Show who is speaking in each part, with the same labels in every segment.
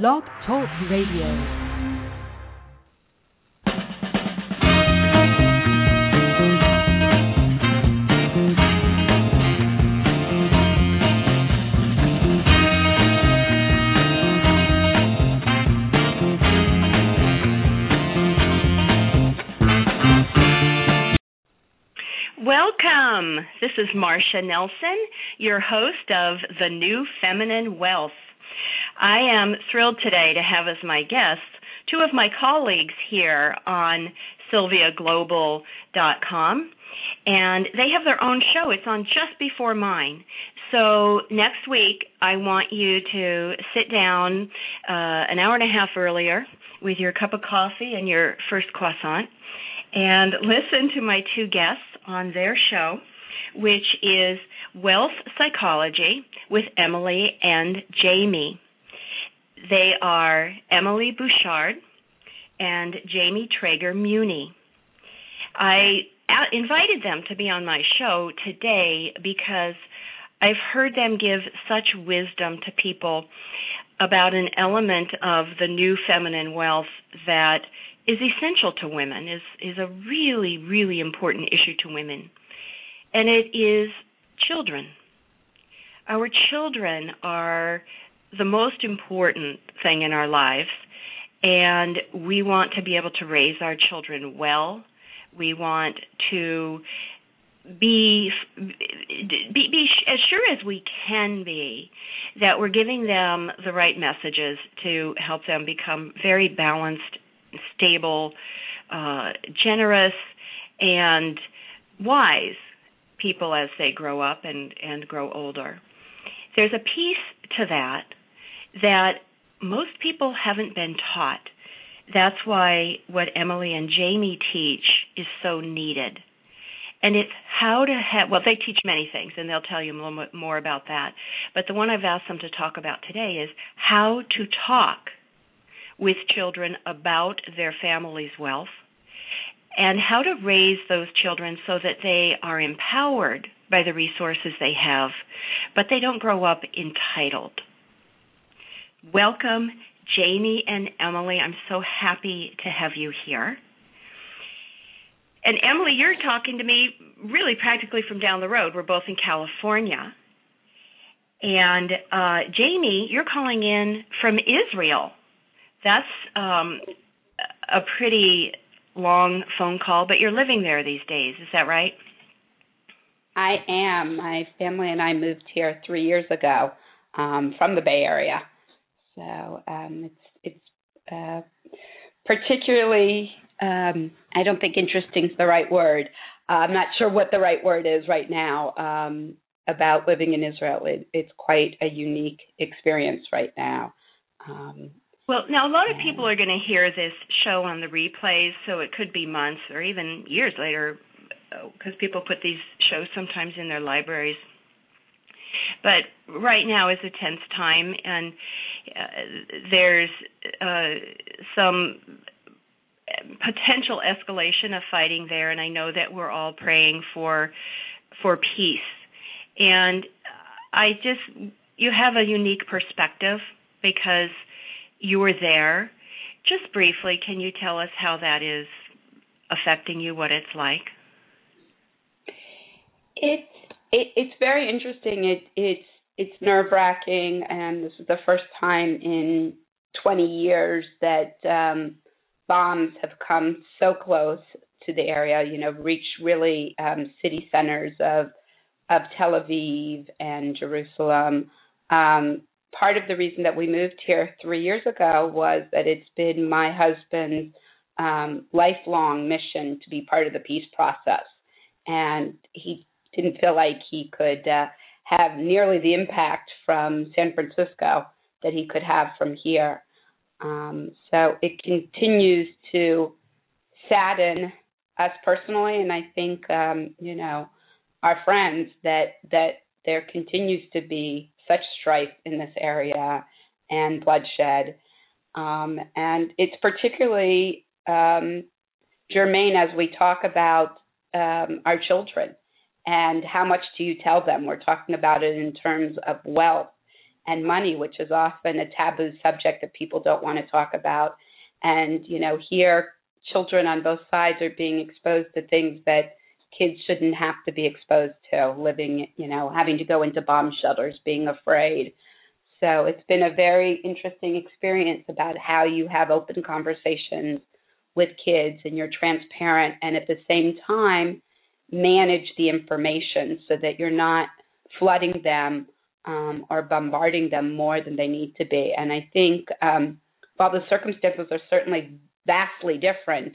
Speaker 1: Blog Talk Radio.
Speaker 2: Welcome. This is Marcia Nelson, your host of The New Feminine Wealth. I am thrilled today to have as my guests two of my colleagues here on sylviaglobal.com. And they have their own show. It's on just before mine. So next week, I want you to sit down uh, an hour and a half earlier with your cup of coffee and your first croissant and listen to my two guests on their show, which is Wealth Psychology with Emily and Jamie. They are Emily Bouchard and Jamie Trager-Muney. I invited them to be on my show today because I've heard them give such wisdom to people about an element of the new feminine wealth that is essential to women, is, is a really, really important issue to women. And it is children. Our children are the most important thing in our lives, and we want to be able to raise our children well. We want to be, be be as sure as we can be that we're giving them the right messages to help them become very balanced stable, uh, generous, and wise people as they grow up and, and grow older. There's a piece to that that most people haven't been taught. That's why what Emily and Jamie teach is so needed. And it's how to have, well, they teach many things, and they'll tell you a little bit more about that. But the one I've asked them to talk about today is how to talk with children about their family's wealth and how to raise those children so that they are empowered by the resources they have, but they don't grow up entitled. Welcome, Jamie and Emily. I'm so happy to have you here. And Emily, you're talking to me really practically from down the road. We're both in California. And uh, Jamie, you're calling in from Israel. That's um, a pretty long phone call, but you're living there these days. Is that right?
Speaker 3: I am. My family and I moved here three years ago um, from the Bay Area, so um, it's it's uh, particularly. Um, I don't think interesting is the right word. Uh, I'm not sure what the right word is right now um, about living in Israel. It, it's quite a unique experience right now. Um,
Speaker 2: well, now a lot of people are going to hear this show on the replays, so it could be months or even years later, because people put these shows sometimes in their libraries. But right now is a tense time, and uh, there's uh, some potential escalation of fighting there, and I know that we're all praying for for peace. And I just you have a unique perspective because you were there. Just briefly, can you tell us how that is affecting you, what it's like?
Speaker 3: It's it, it's very interesting. It it's it's nerve wracking, and this is the first time in 20 years that um, bombs have come so close to the area. You know, reached really um, city centers of of Tel Aviv and Jerusalem. Um, part of the reason that we moved here three years ago was that it's been my husband's um, lifelong mission to be part of the peace process. And he didn't feel like he could uh, have nearly the impact from San Francisco that he could have from here. Um, so it continues to sadden us personally, and I think um, you know our friends that that there continues to be such strife in this area and bloodshed. Um, and it's particularly um, germane as we talk about um, our children and how much do you tell them? We're talking about it in terms of wealth and money, which is often a taboo subject that people don't want to talk about. And, you know, here children on both sides are being exposed to things that kids shouldn't have to be exposed to, living, you know, having to go into bomb shelters, being afraid. So it's been a very interesting experience about how you have open conversations with kids and you're transparent and at the same time manage the information so that you're not flooding them um, or bombarding them more than they need to be. And I think um, while the circumstances are certainly vastly different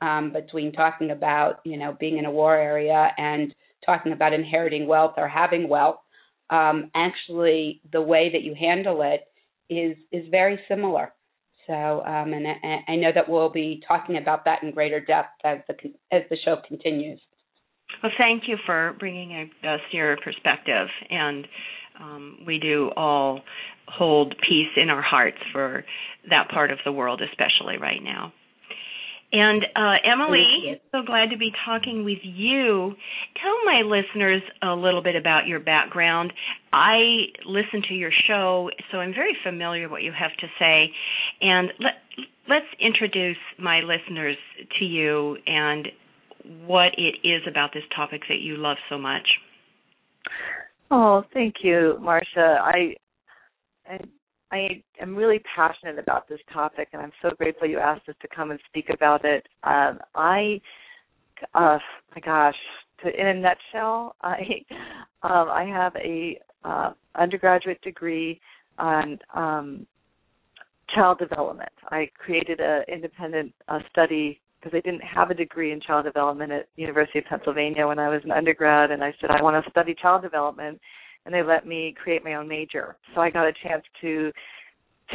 Speaker 3: um, between talking about, you know, being in a war area and talking about inheriting wealth or having wealth, um, actually the way that you handle it is is very similar. So, um, and I, I know that we'll be talking about that in greater depth as the as the show continues.
Speaker 2: Well, thank you for bringing us your perspective, and um, we do all hold peace in our hearts for that part of the world, especially right now. And uh, Emily, so glad to be talking with you. Tell my listeners a little bit about your background. I listen to your show, so I'm very familiar with what you have to say. And let, let's introduce my listeners to you and what it is about this topic that you love so much.
Speaker 4: Oh, thank you, Marcia. I, I I am really passionate about this topic, and I'm so grateful you asked us to come and speak about it. Um, I, uh, my gosh, to, in a nutshell, I, um, I have a uh, undergraduate degree on um, child development. I created an independent uh, study because I didn't have a degree in child development at University of Pennsylvania when I was an undergrad, and I said I want to study child development and they let me create my own major. So I got a chance to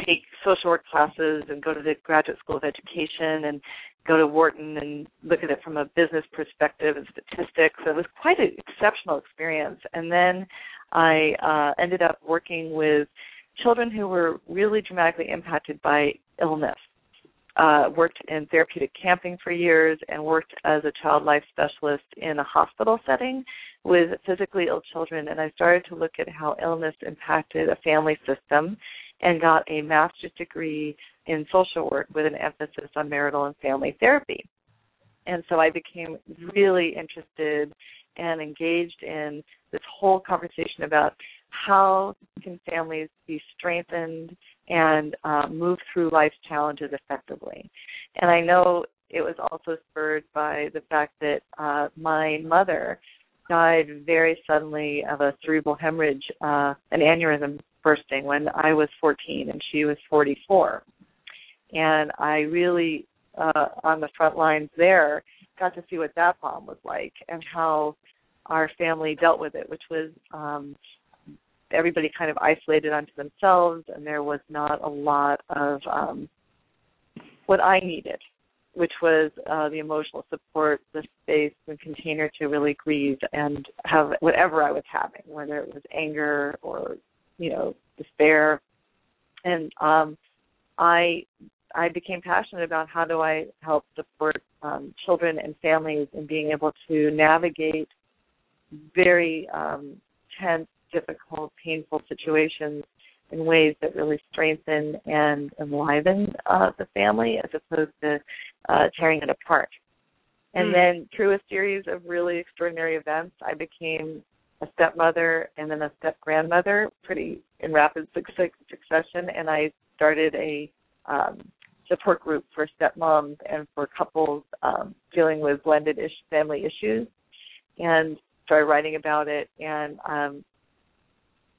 Speaker 4: take social work classes and go to the Graduate School of Education and go to Wharton and look at it from a business perspective and statistics. It was quite an exceptional experience. And then I uh, ended up working with children who were really dramatically impacted by illness. Uh, worked in therapeutic camping for years and worked as a child life specialist in a hospital setting with physically ill children, and I started to look at how illness impacted a family system and got a master's degree in social work with an emphasis on marital and family therapy. And so I became really interested and engaged in this whole conversation about how can families be strengthened and uh, move through life's challenges effectively. And I know it was also spurred by the fact that uh, my mother died very suddenly of a cerebral hemorrhage, uh, an aneurysm bursting when I was 14 and she was 44. And I really, uh, on the front lines there, got to see what that bomb was like and how our family dealt with it, which was um, everybody kind of isolated onto themselves, and there was not a lot of um, what I needed which was uh, the emotional support, the space and container to really grieve and have whatever I was having, whether it was anger or you know despair. And um, I I became passionate about how do I help support um, children and families in being able to navigate very um, tense, difficult, painful situations in ways that really strengthen and enliven uh, the family as opposed to uh, tearing it apart. And mm. then through a series of really extraordinary events, I became a stepmother and then a step grandmother pretty in rapid succession. And I started a um, support group for stepmoms and for couples um, dealing with blended ish, family issues and started writing about it. And um,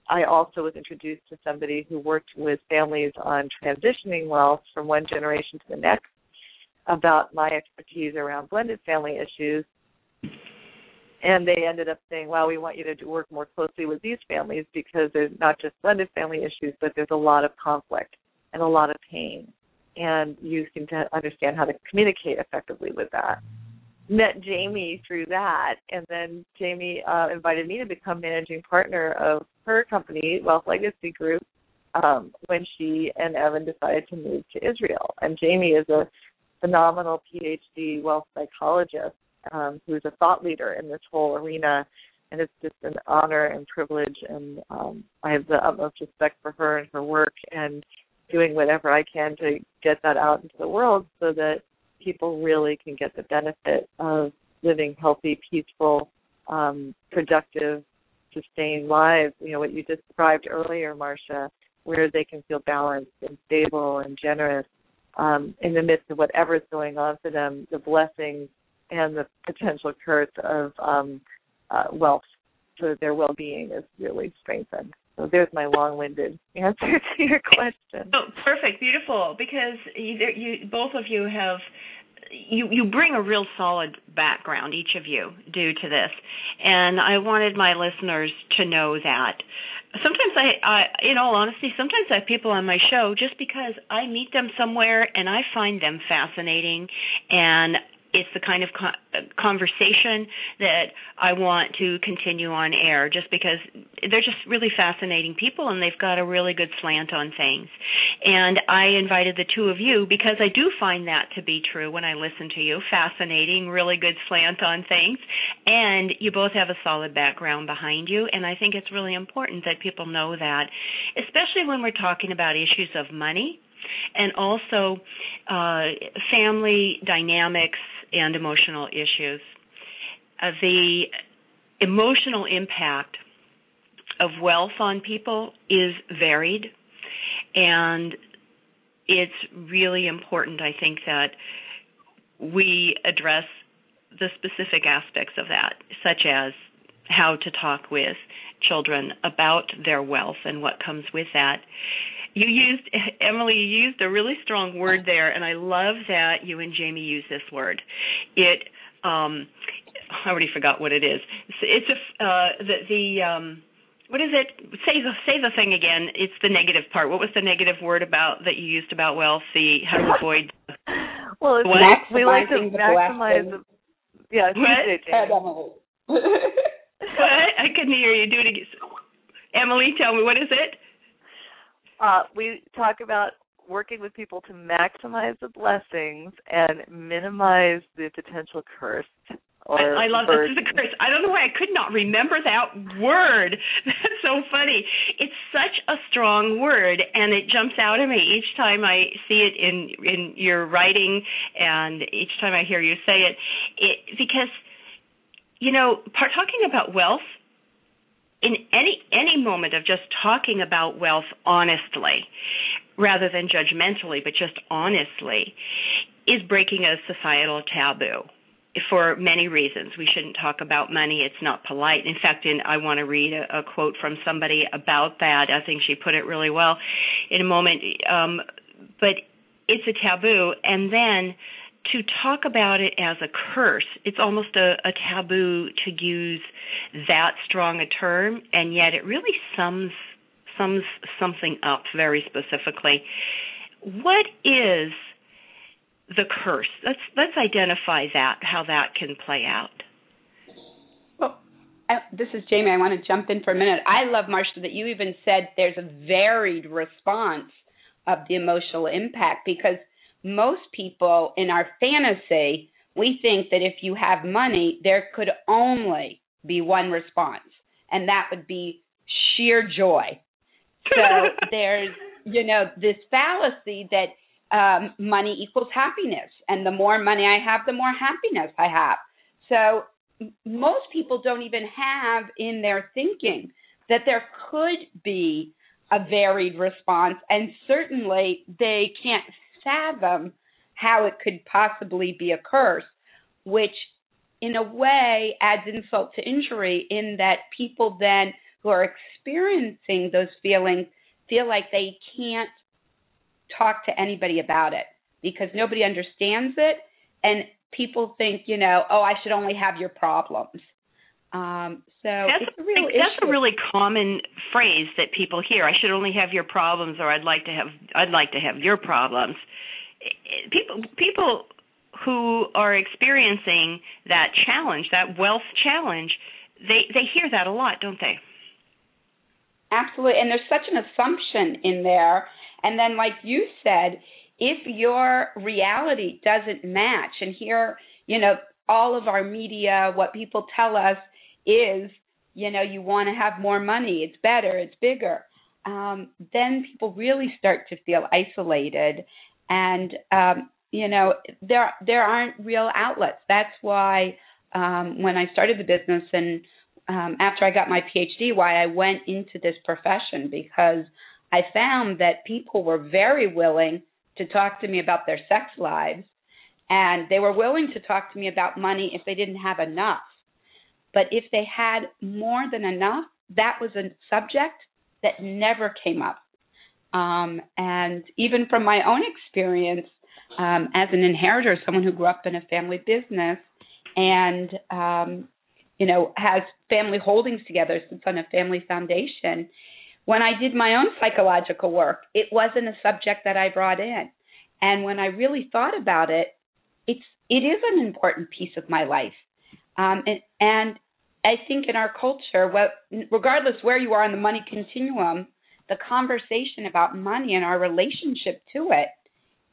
Speaker 4: I also was introduced to somebody who worked with families on transitioning wealth from one generation to the next about my expertise around blended family issues. And they ended up saying, well, we want you to work more closely with these families because there's not just blended family issues, but there's a lot of conflict and a lot of pain. And you seem to understand how to communicate effectively with that met Jamie through that, and then Jamie uh, invited me to become managing partner of her company, Wealth Legacy Group, um, when she and Evan decided to move to Israel. And Jamie is a phenomenal PhD wealth psychologist um, who's a thought leader in this whole arena and it's just an honor and privilege and um I have the utmost respect for her and her work and doing whatever I can to get that out into the world so that people really can get the benefit of living healthy, peaceful, um, productive, sustained lives. You know, what you described earlier, Marcia, where they can feel balanced and stable and generous um, in the midst of whatever's going on for them, the blessings and the potential curse of um, uh, wealth so their well-being is really strengthened. So there's my long-winded answer to your question.
Speaker 2: Oh, perfect, beautiful. Because you, you both of you have you you bring a real solid background each of you do to this. And i wanted my listeners to know that. Sometimes I, I in all honesty sometimes i have people on my show just because i meet them somewhere and i find them fascinating and it's the kind of conversation that I want to continue on air just because they're just really fascinating people and they've got a really good slant on things. And I invited the two of you because I do find that to be true when I listen to you. Fascinating, really good slant on things. And you both have a solid background behind you. And I think it's really important that people know that, especially when we're talking about issues of money and also uh, family dynamics and emotional issues. Uh, the emotional impact of wealth on people is varied, and it's really important, I think, that we address the specific aspects of that, such as how to talk with children about their wealth and what comes with that you used Emily. You used a really strong word there, and I love that you and Jamie use this word. It. Um, I already forgot what it is. It's, it's a uh, the the. Um, what is it? Say the say the thing again. It's the negative part. What was the negative word about that you used about wealth? The how to avoid.
Speaker 4: well, it's
Speaker 3: what?
Speaker 4: we like to maximize. The, yeah,
Speaker 2: what? what? I couldn't hear you. Do it again. Emily, tell me what is it?
Speaker 4: Uh, we talk about working with people to maximize the blessings and minimize the potential curse. Or
Speaker 2: I, I love
Speaker 4: this.
Speaker 2: This is a curse. I don't know why I could not remember that word. That's so funny. It's such a strong word, and it jumps out at me each time I see it in in your writing, and each time I hear you say it. It because you know, part, talking about wealth in any any moment of just talking about wealth honestly rather than judgmentally but just honestly is breaking a societal taboo for many reasons. We shouldn't talk about money. It's not polite. In fact, in, I want to read a, a quote from somebody about that. I think she put it really well in a moment. Um, but it's a taboo. And then to talk about it as a curse, it's almost a, a taboo to use that strong a term, and yet it really sums sums something up very specifically. What is the curse? Let's let's identify that, how that can play out.
Speaker 3: Well, I, this is Jamie. I want to jump in for a minute. I love Marcia that you even said there's a varied response of the emotional impact because most people in our fantasy, we think that if you have money, there could only be one response, and that would be sheer joy. So there's, you know, this fallacy that um, money equals happiness, and the more money I have, the more happiness I have. So most people don't even have in their thinking that there could be a varied response, and certainly they can't fathom how it could possibly be a curse, which in a way adds insult to injury in that people then who are experiencing those feelings feel like they can't talk to anybody about it because nobody understands it and people think, you know, oh, I should only have your problems. Um, so
Speaker 2: that's
Speaker 3: a, real
Speaker 2: that's a really common phrase that people hear. I should only have your problems, or I'd like to have I'd like to have your problems. People people who are experiencing that challenge, that wealth challenge, they they hear that a lot, don't they?
Speaker 3: Absolutely, and there's such an assumption in there. And then, like you said, if your reality doesn't match, and here, you know, all of our media, what people tell us is you know, you want to have more money, it's better, it's bigger. Um, then people really start to feel isolated, and um, you know, there there aren't real outlets. That's why um, when I started the business and um, after I got my PhD, why I went into this profession because I found that people were very willing to talk to me about their sex lives, and they were willing to talk to me about money if they didn't have enough. But if they had more than enough, that was a subject that never came up. Um, and even from my own experience um, as an inheritor, someone who grew up in a family business and um, you know has family holdings together, sits on a family foundation. When I did my own psychological work, it wasn't a subject that I brought in. And when I really thought about it, it's it is an important piece of my life. Um, and, and I think in our culture, what, regardless where you are on the money continuum, the conversation about money and our relationship to it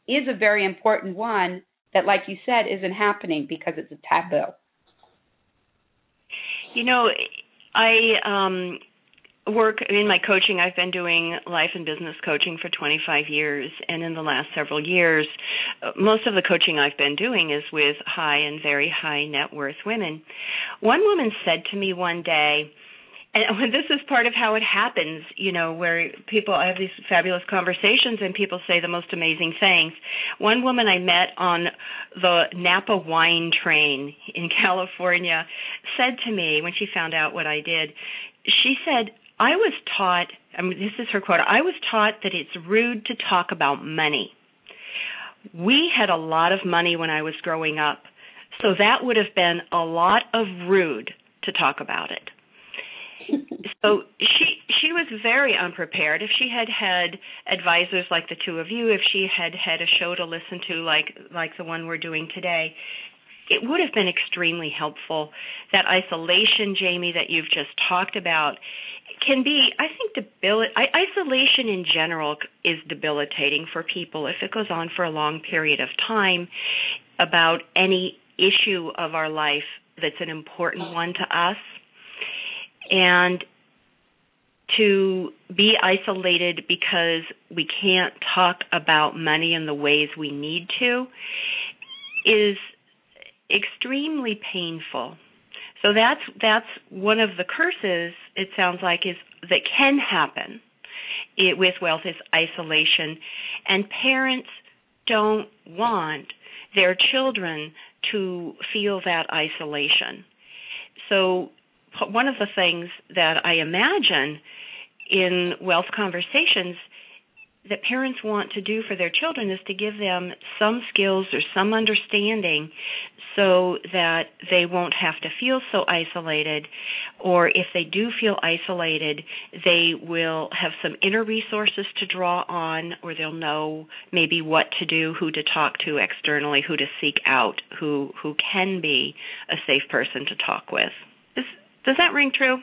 Speaker 3: is a very important one that, like you said, isn't happening because it's a taboo.
Speaker 2: You know, I um work in my coaching i've been doing life and business coaching for 25 years and in the last several years most of the coaching i've been doing is with high and very high net worth women one woman said to me one day and this is part of how it happens, you know, where people I have these fabulous conversations and people say the most amazing things. One woman I met on the Napa wine train in California said to me when she found out what I did, she said, I was taught, I mean, this is her quote, I was taught that it's rude to talk about money. We had a lot of money when I was growing up, so that would have been a lot of rude to talk about it. so she she was very unprepared. If she had had advisors like the two of you, if she had had a show to listen to like like the one we're doing today, it would have been extremely helpful. That isolation, Jamie, that you've just talked about, can be, I think, debil- isolation in general is debilitating for people if it goes on for a long period of time about any issue of our life that's an important one to us. And to be isolated because we can't talk about money in the ways we need to is extremely painful. So that's that's one of the curses it sounds like is that can happen it, with wealth is isolation and parents don't want their children to feel that isolation. So one of the things that I imagine in wealth conversations that parents want to do for their children is to give them some skills or some understanding so that they won't have to feel so isolated or if they do feel isolated they will have some inner resources to draw on or they'll know maybe what to do who to talk to externally who to seek out who who can be a safe person to talk with. Is, does that ring true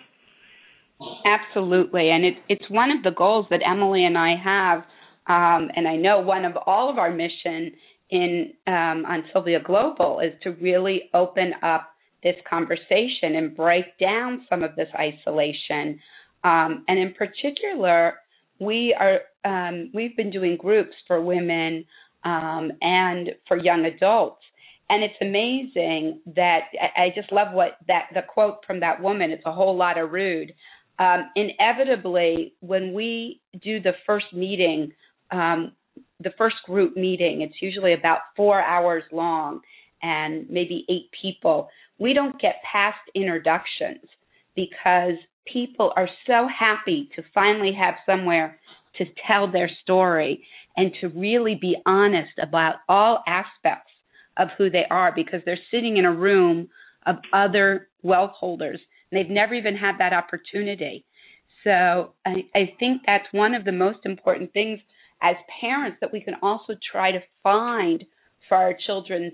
Speaker 3: Absolutely, and it, it's one of the goals that Emily and I have, um, and I know one of all of our mission in um, on Sylvia Global is to really open up this conversation and break down some of this isolation. Um, and in particular, we are um, we've been doing groups for women um, and for young adults and it's amazing that I, I just love what that the quote from that woman. It's a whole lot of rude um, inevitably, when we do the first meeting, um, the first group meeting, it's usually about four hours long and maybe eight people. We don't get past introductions because people are so happy to finally have somewhere to tell their story and to really be honest about all aspects of who they are because they're sitting in a room of other wealth holders They've never even had that opportunity. So I, I think that's one of the most important things as parents that we can also try to find for our children's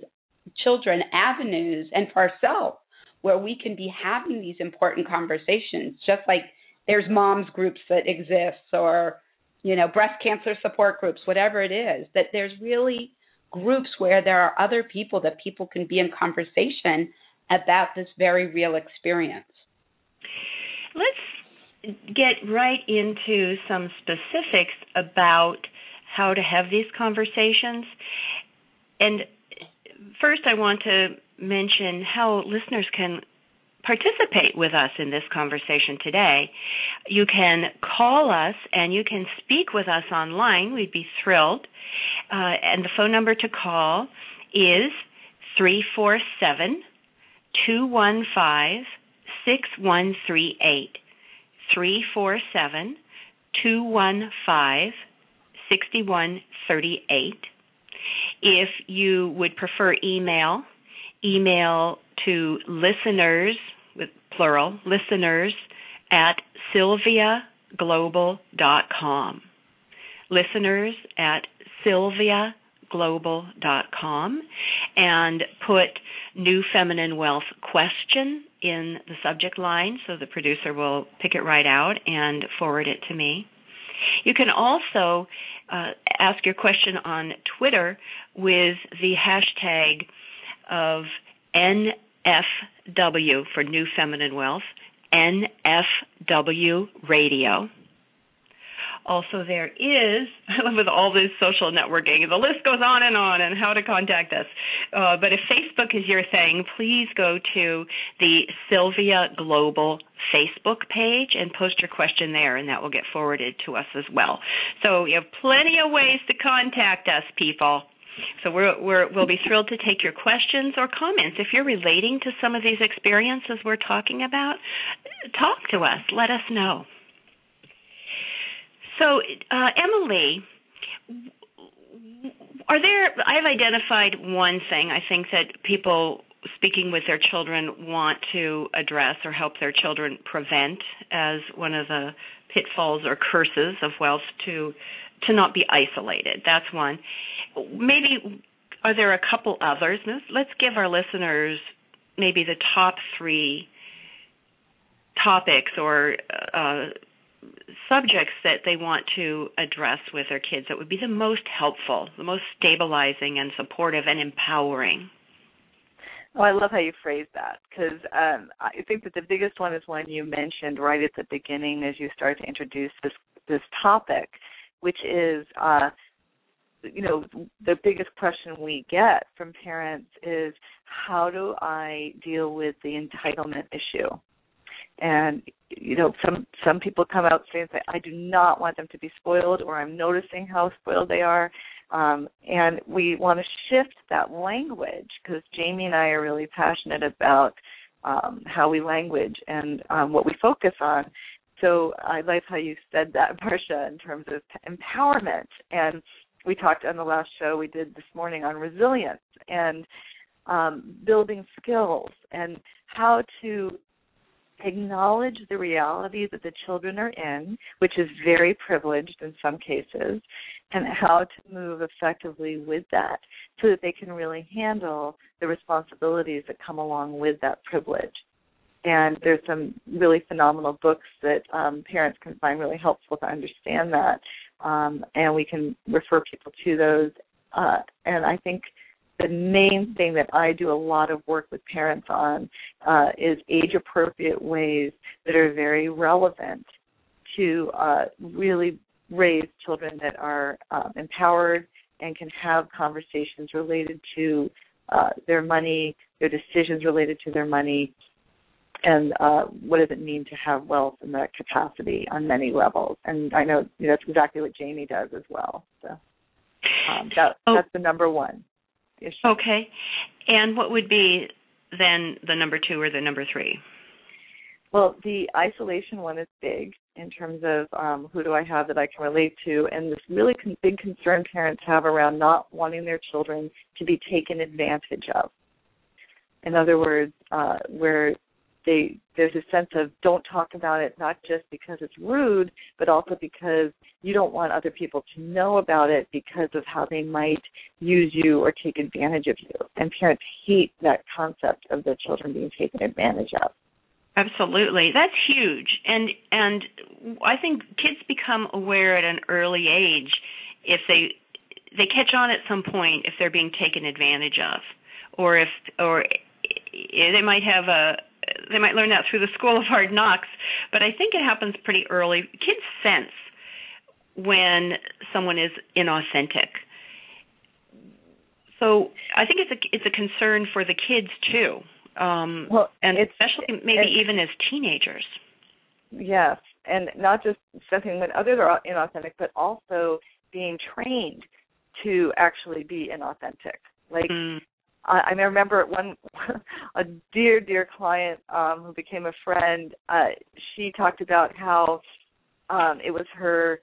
Speaker 3: children avenues and for ourselves where we can be having these important conversations just like there's moms groups that exist or you know breast cancer support groups whatever it is that there's really groups where there are other people that people can be in conversation about this very real experience
Speaker 2: let's get right into some specifics about how to have these conversations. And first, I want to mention how listeners can participate with us in this conversation today. You can call us and you can speak with us online. We'd be thrilled. Uh, and the phone number to call is 347 215 6138. 347 215 6138. If you would prefer email, email to listeners with plural, listeners at sylviaglobal.com. Listeners at sylviaglobal.com and put new feminine wealth question in the subject line so the producer will pick it right out and forward it to me. You can also uh, ask your question on Twitter with the hashtag of NFW for New Feminine Wealth, NFW Radio. Also, there is, with all this social networking, the list goes on and on and how to contact us. Uh, but if Facebook is your thing, please go to the Sylvia Global Facebook page and post your question there, and that will get forwarded to us as well. So you have plenty of ways to contact us, people. So we're, we'll be thrilled to take your questions or comments. If you're relating to some of these experiences we're talking about, talk to us. Let us know. So, uh, Emily, are there? I've identified one thing I think that people speaking with their children want to address or help their children prevent as one of the pitfalls or curses of wealth to to not be isolated. That's one. Maybe are there a couple others? Let's give our listeners maybe the top three topics or uh, subjects that they want to address with their kids that would be the most helpful, the most stabilizing and supportive and empowering?
Speaker 4: Oh, I love how you phrase that because um, I think that the biggest one is one you mentioned right at the beginning as you start to introduce this this topic, which is, uh, you know, the biggest question we get from parents is how do I deal with the entitlement issue? And you know some some people come out and say i do not want them to be spoiled or i'm noticing how spoiled they are. Um, and we want to shift that language because jamie and i are really passionate about um, how we language and um, what we focus on. So i like how you said that marcia in terms of empowerment. And we talked on the last show we did this morning on resilience and um, building skills and how to acknowledge the reality that the children are in, which is very privileged in some cases, and how to move effectively with that so that they can really handle the responsibilities that come along with that privilege. And there's some really phenomenal books that um, parents can find really helpful to understand that, um, and we can refer people to those. Uh, and I think the main thing that I do a lot of work with parents on uh, is age appropriate ways that are very relevant to uh, really raise children that are um, empowered and can have conversations related to uh, their money, their decisions related to their money, and uh, what does it mean to have wealth in that capacity on many levels. And I know, you know that's exactly what Jamie does as well. So um, that, oh. that's the number one issue.
Speaker 2: Okay. And what would be then the number two or the number three?
Speaker 4: Well, the isolation one is big in terms of um, who do I have that I can relate to, and this really con- big concern parents have around not wanting their children to be taken advantage of. In other words, uh, where they there's a sense of don't talk about it not just because it's rude but also because you don't want other people to know about it because of how they might use you or take advantage of you. And parents hate that concept of their children being taken advantage of.
Speaker 2: Absolutely. That's huge. And and i think kids become aware at an early age if they they catch on at some point if they're being taken advantage of or if or they might have a they might learn that through the school of hard knocks, but I think it happens pretty early. Kids sense when someone is inauthentic. So I think it's a it's a concern for the kids too, um,
Speaker 4: well,
Speaker 2: and especially maybe even as teenagers.
Speaker 4: Yes, and not just sensing when others are inauthentic, but also being trained to actually be inauthentic. Like mm. I, I remember one a dear dear client um, who became a friend. Uh, she talked about how um, it was her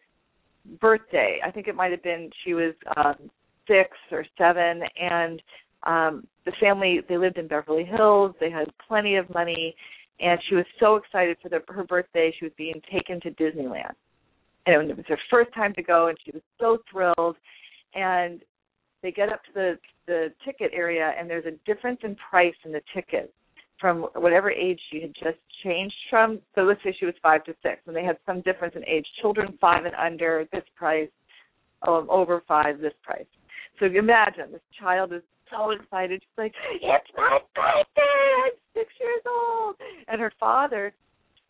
Speaker 4: birthday. I think it might have been she was um, six or seven, and um, the family they lived in Beverly Hills. They had plenty of money, and she was so excited for the, her birthday. She was being taken to Disneyland, and it was her first time to go, and she was so thrilled. And they get up to the the ticket area, and there's a difference in price in the ticket from whatever age she had just changed from. So let's say she was five to six, and they had some difference in age. Children five and under, this price. Um, over five, this price. So imagine this child is so excited. She's like, "It's my birthday! I'm six years old!" And her father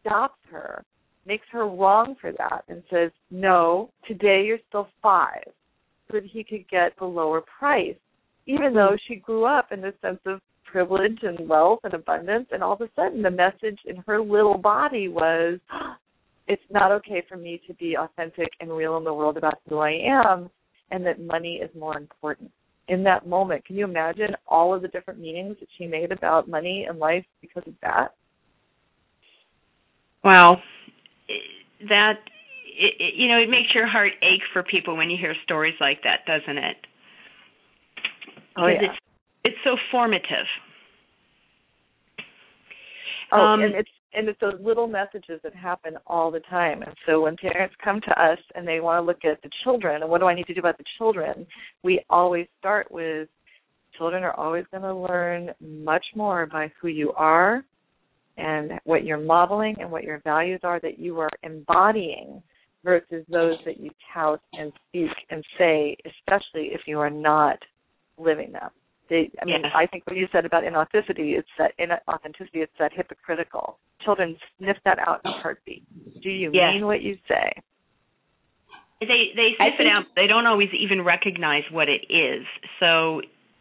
Speaker 4: stops her, makes her wrong for that, and says, "No, today you're still five, that he could get the lower price." Even hmm. though she grew up in this sense of privilege and wealth and abundance, and all of a sudden the message in her little body was, "It's not okay for me to be authentic and real in the world about who I am." and that money is more important. In that moment, can you imagine all of the different meanings that she made about money and life because of that?
Speaker 2: Wow. That it, you know, it makes your heart ache for people when you hear stories like that, doesn't it?
Speaker 4: Oh yeah.
Speaker 2: It's, it's so formative.
Speaker 4: Oh, um, and it's and it's those little messages that happen all the time. And so when parents come to us and they want to look at the children and what do I need to do about the children, we always start with children are always going to learn much more by who you are and what you're modeling and what your values are that you are embodying versus those that you tout and speak and say, especially if you are not living them. They, I mean. I think what you said about inauthenticity, it's that inauthenticity, it's that hypocritical. Children sniff that out in a heartbeat. Do you mean what you say?
Speaker 2: They they sniff it out. They don't always even recognize what it is. So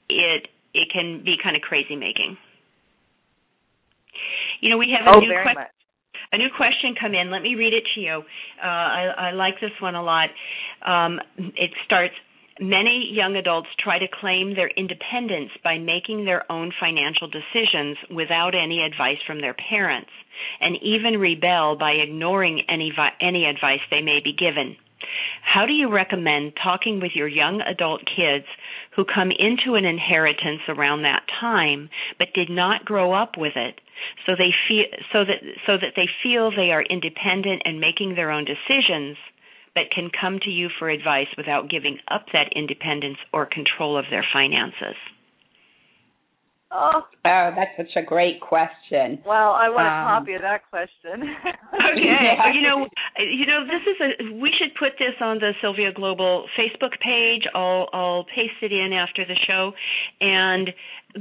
Speaker 2: it it can be kind of crazy making. You know, we have a
Speaker 4: oh,
Speaker 2: new
Speaker 4: question.
Speaker 2: A new question come in. Let me read it to you. Uh, I, I like this one a lot. Um, it starts Many young adults try to claim their independence by making their own financial decisions without any advice from their parents, and even rebel by ignoring any, any advice they may be given. How do you recommend talking with your young adult kids who come into an inheritance around that time but did not grow up with it so they feel so that so that they feel they are independent and making their own decisions but can come to you for advice without giving up that independence or control of their finances?
Speaker 3: Oh, oh that's such a great question.
Speaker 4: Well, I want um, a copy of that question.
Speaker 2: okay, yeah. you know, you know, this is a. We should put this on the Sylvia Global Facebook page. I'll I'll paste it in after the show, and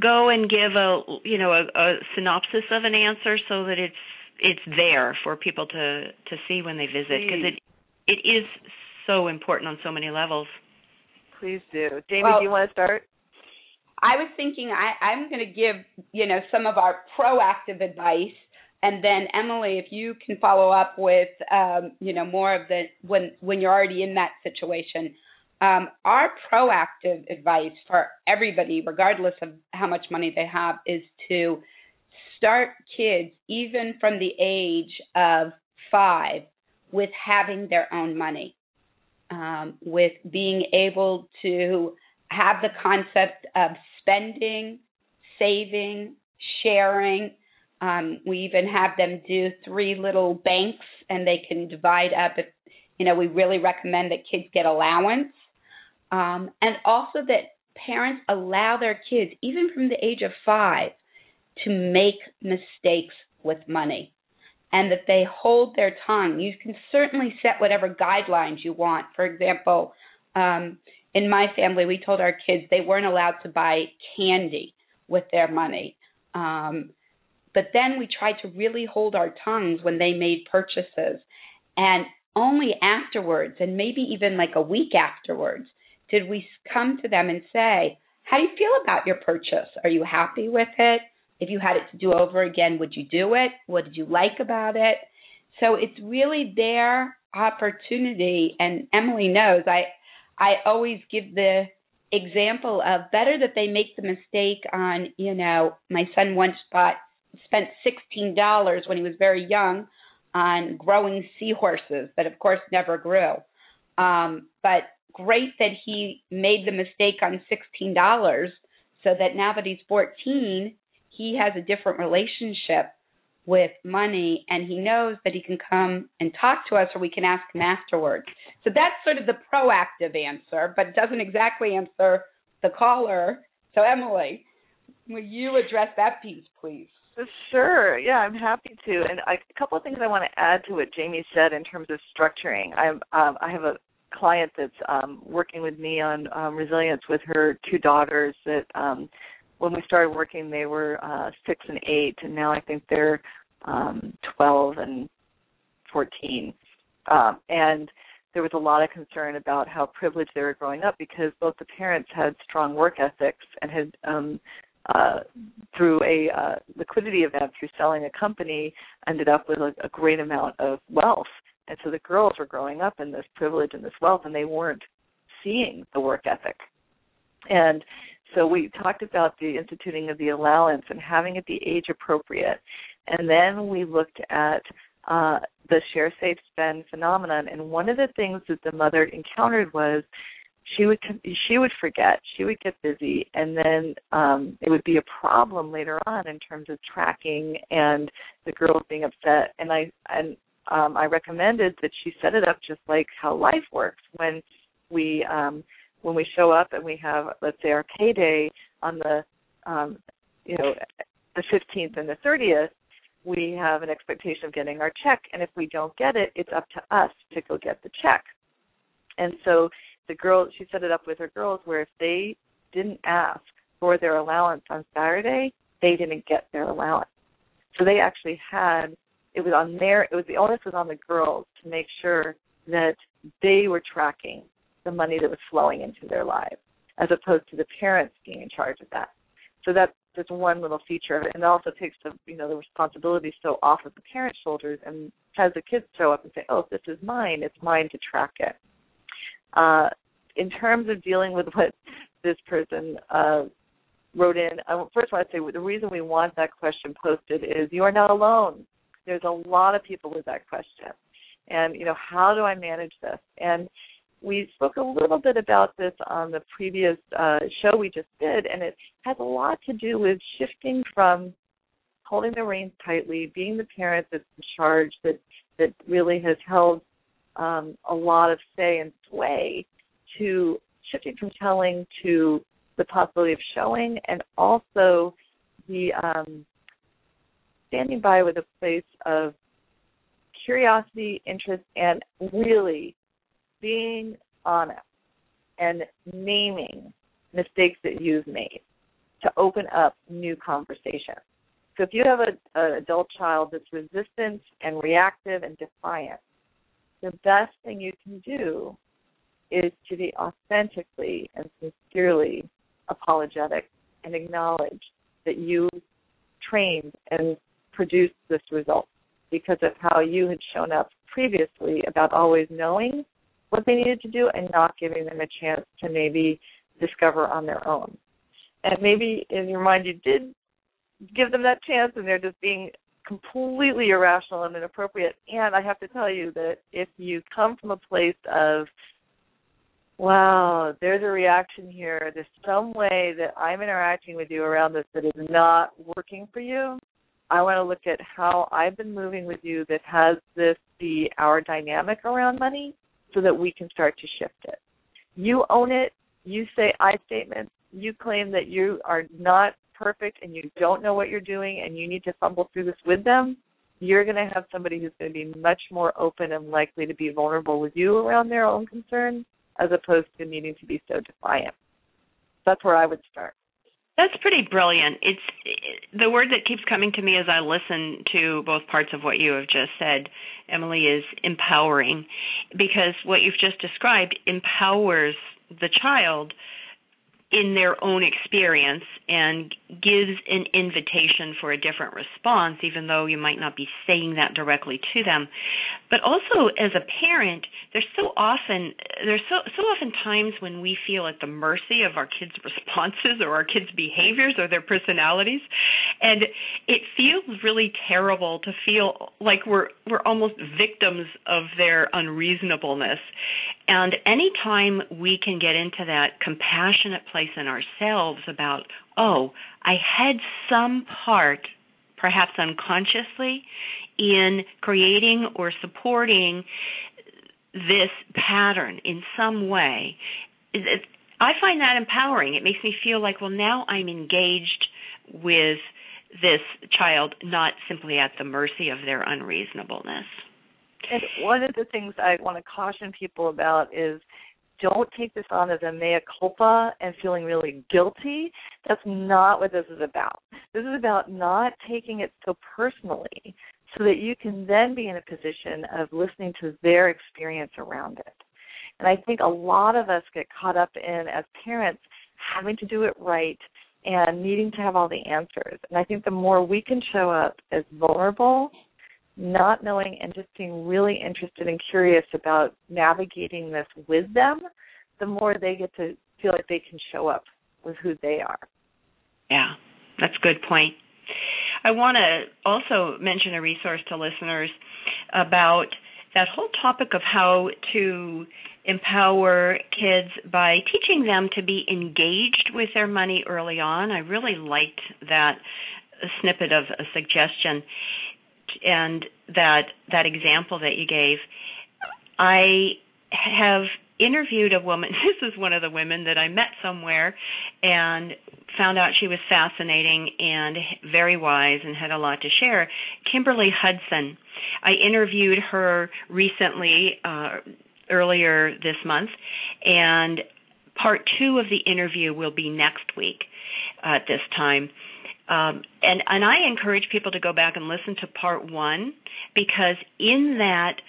Speaker 2: go and give a you know a, a synopsis of an answer so that it's it's there for people to to see when they visit because it it is so important on so many levels.
Speaker 4: Please do. Jamie,
Speaker 3: well,
Speaker 4: do you want to start?
Speaker 3: I was thinking I, I'm going to give, you know, some of our proactive advice and then Emily, if you can follow up with, um, you know, more of the when when you're already in that situation. Um, our proactive advice for everybody, regardless of how much money they have, is to start kids even from the age of five with having their own money, um, with being able to have the concept of spending, saving, sharing. Um, we even have them do three little banks and they can divide up if you know we really recommend that kids get allowance um, and also that parents allow their kids even from the age of five to make mistakes with money and that they hold their tongue. You can certainly set whatever guidelines you want. For example, um, in my family, we told our kids they weren't allowed to buy candy with their money. Um, but then we tried to really hold our tongues when they made purchases. And only afterwards, and maybe even like a week afterwards, did we come to them and say, How do you feel about your purchase? Are you happy with it? If you had it to do over again, would you do it? What did you like about it? So it's really their opportunity. And Emily knows I I always give the example of better that they make the mistake on, you know, my son once bought spent sixteen dollars when he was very young on growing seahorses that of course never grew. Um, but great that he made the mistake on sixteen dollars so that now that he's fourteen, he has a different relationship with money and he knows that he can come and talk to us or we can ask him afterwards. So that's sort of the proactive answer, but doesn't exactly answer the caller. So Emily, will you address that piece, please?
Speaker 4: Sure. Yeah, I'm happy to. And a couple of things I want to add to what Jamie said in terms of structuring. I'm, um, I have a client that's um, working with me on um, resilience with her two daughters that um, when we started working they were uh, six and eight and now I think they're um, 12 and 14. Um, and there was a lot of concern about how privileged they were growing up because both the parents had strong work ethics and had um, uh, through a uh, liquidity event through selling a company ended up with a, a great amount of wealth. And so the girls were growing up in this privilege and this wealth and they weren't seeing the work ethic. And so we talked about the instituting of the allowance and having it be age appropriate and then we looked at uh, the share safe spend phenomenon. And one of the things that the mother encountered was she would she would forget, she would get busy, and then um, it would be a problem later on in terms of tracking and the girls being upset. And I and um, I recommended that she set it up just like how life works when we um, when we show up and we have let's say our payday on the um, you know the 15th and the 30th we have an expectation of getting our check and if we don't get it it's up to us to go get the check. And so the girl she set it up with her girls where if they didn't ask for their allowance on saturday they didn't get their allowance. So they actually had it was on their it was the onus was on the girls to make sure that they were tracking the money that was flowing into their lives as opposed to the parents being in charge of that. So that just one little feature of it, and it also takes the you know the responsibility so off of the parents' shoulders, and has the kids show up and say, "Oh, this is mine. It's mine to track it." Uh, in terms of dealing with what this person uh, wrote in, I first want to say the reason we want that question posted is you are not alone. There's a lot of people with that question, and you know how do I manage this? And we spoke a little bit about this on the previous uh, show we just did, and it has a lot to do with shifting from holding the reins tightly, being the parent that's in charge, that that really has held um, a lot of say and sway, to shifting from telling to the possibility of showing, and also the um, standing by with a place of curiosity, interest, and really being honest and naming mistakes that you've made to open up new conversations. So if you have an adult child that's resistant and reactive and defiant, the best thing you can do is to be authentically and sincerely apologetic and acknowledge that you trained and produced this result because of how you had shown up previously about always knowing what they needed to do and not giving them a chance to maybe discover on their own. And maybe in your mind you did give them that chance and they're just being completely irrational and inappropriate. And I have to tell you that if you come from a place of wow, there's a reaction here. There's some way that I'm interacting with you around this that is not working for you. I want to look at how I've been moving with you that has this be our dynamic around money so that we can start to shift it. You own it, you say I statements, you claim that you are not perfect and you don't know what you're doing and you need to fumble through this with them, you're going to have somebody who's going to be much more open and likely to be vulnerable with you around their own concerns as opposed to needing to be so defiant. That's where I would start.
Speaker 2: That's pretty brilliant. It's the word that keeps coming to me as I listen to both parts of what you have just said, Emily, is empowering, because what you've just described empowers the child in their own experience and gives an invitation for a different response, even though you might not be saying that directly to them. But also, as a parent, there's so often there's so so often times when we feel at the mercy of our kids' responses or our kids' behaviors or their personalities, and it feels really terrible to feel like we're we're almost victims of their unreasonableness. And anytime we can get into that compassionate place in ourselves about, oh, I had some part, perhaps unconsciously, in creating or supporting this pattern in some way. I find that empowering. It makes me feel like, well, now I'm engaged with this child, not simply at the mercy of their unreasonableness.
Speaker 4: And one of the things I want to caution people about is don't take this on as a mea culpa and feeling really guilty. That's not what this is about. This is about not taking it so personally so that you can then be in a position of listening to their experience around it. And I think a lot of us get caught up in, as parents, having to do it right and needing to have all the answers. And I think the more we can show up as vulnerable not knowing and just being really interested and curious about navigating this with them, the more they get to feel like they can show up with who they are.
Speaker 2: Yeah, that's a good point. I want to also mention a resource to listeners about that whole topic of how to empower kids by teaching them to be engaged with their money early on. I really liked that snippet of a suggestion and that that example that you gave, I have interviewed a woman. This is one of the women that I met somewhere and found out she was fascinating and very wise and had a lot to share. Kimberly Hudson. I interviewed her recently, uh, earlier this month, and part two of the interview will be next week at this time. Um, and and I encourage people to go back and listen to part one because in that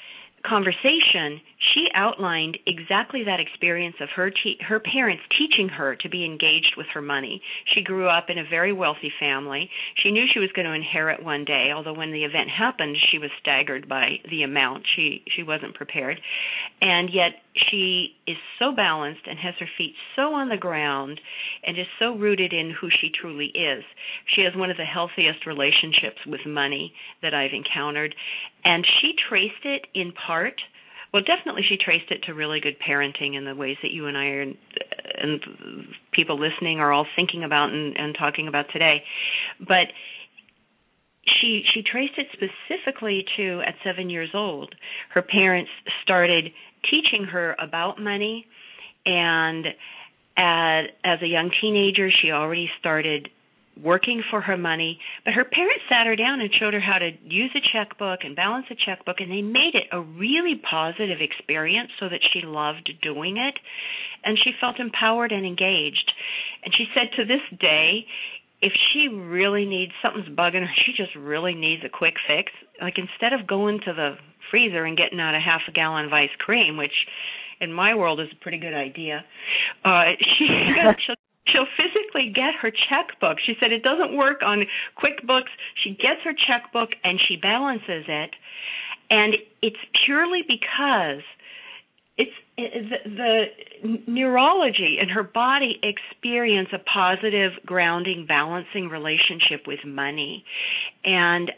Speaker 2: conversation, she outlined exactly that experience of her te- her parents teaching her to be engaged with her money. She grew up in a very wealthy family. She knew she was going to inherit one day, although when the event happened, she was staggered by the amount. She she wasn't prepared. And yet she is so balanced and has her feet so on the ground and is so rooted in who she truly is. She has one of the healthiest relationships with money that I've encountered and she traced it in part well, definitely she traced it to really good parenting and the ways that you and I are, and people listening are all thinking about and, and talking about today. But she she traced it specifically to at seven years old, her parents started teaching her about money, and at, as a young teenager, she already started working for her money, but her parents sat her down and showed her how to use a checkbook and balance a checkbook, and they made it a really positive experience so that she loved doing it, and she felt empowered and engaged. And she said to this day, if she really needs something's bugging her, she just really needs a quick fix. Like instead of going to the freezer and getting out a half a gallon of ice cream, which in my world is a pretty good idea, uh, she she'll she'll physically get her checkbook. She said it doesn't work on QuickBooks. She gets her checkbook and she balances it. And it's purely because it's the, the neurology and her body experience a positive grounding balancing relationship with money and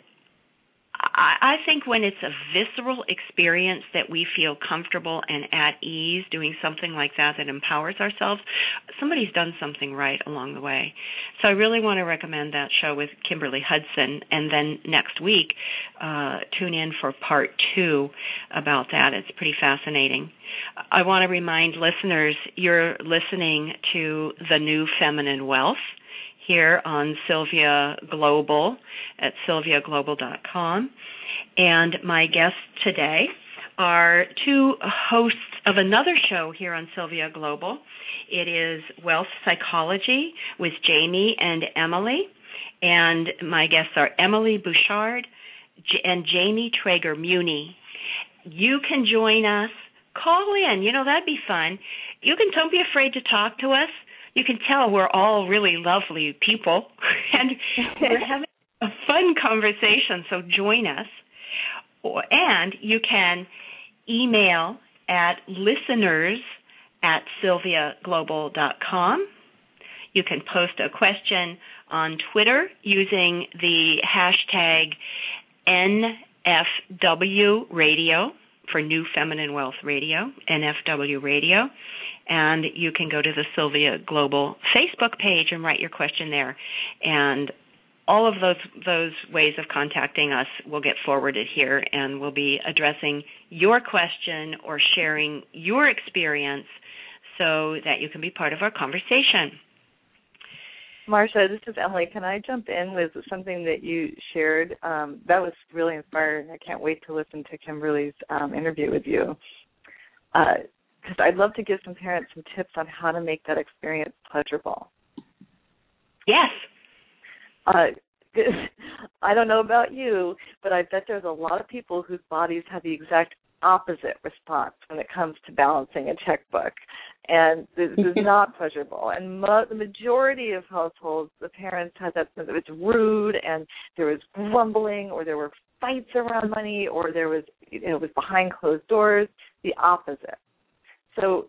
Speaker 2: I, think when it's a visceral experience that we feel comfortable and at ease doing something like that that empowers ourselves, somebody's done something right along the way. So I really want to recommend that show with Kimberly Hudson. And then next week, uh, tune in for part two about that. It's pretty fascinating. I want to remind listeners you're listening to The New Feminine Wealth here on Sylvia Global at sylviaglobal.com. And my guests today are two hosts of another show here on Sylvia Global. It is Wealth Psychology with Jamie and Emily. And my guests are Emily Bouchard and Jamie Trager-Muney. You can join us. Call in. You know, that'd be fun. You can don't be afraid to talk to us. You can tell we're all really lovely people and we're having a fun conversation, so join us. And you can email at listeners at sylviaglobal.com. You can post a question on Twitter using the hashtag NFW Radio for New Feminine Wealth Radio, NFW Radio. And you can go to the Sylvia Global Facebook page and write your question there. And all of those those ways of contacting us will get forwarded here and we'll be addressing your question or sharing your experience so that you can be part of our conversation.
Speaker 4: Marcia, this is Emily. Can I jump in with something that you shared? Um, that was really inspiring. I can't wait to listen to Kimberly's um, interview with you. Because uh, I'd love to give some parents some tips on how to make that experience pleasurable.
Speaker 2: Yes.
Speaker 4: Uh, I don't know about you, but I bet there's a lot of people whose bodies have the exact opposite response when it comes to balancing a checkbook and this is not pleasurable. And mo- the majority of households, the parents had that sense it's rude, and there was grumbling, or there were fights around money, or there was you know, it was behind closed doors. The opposite. So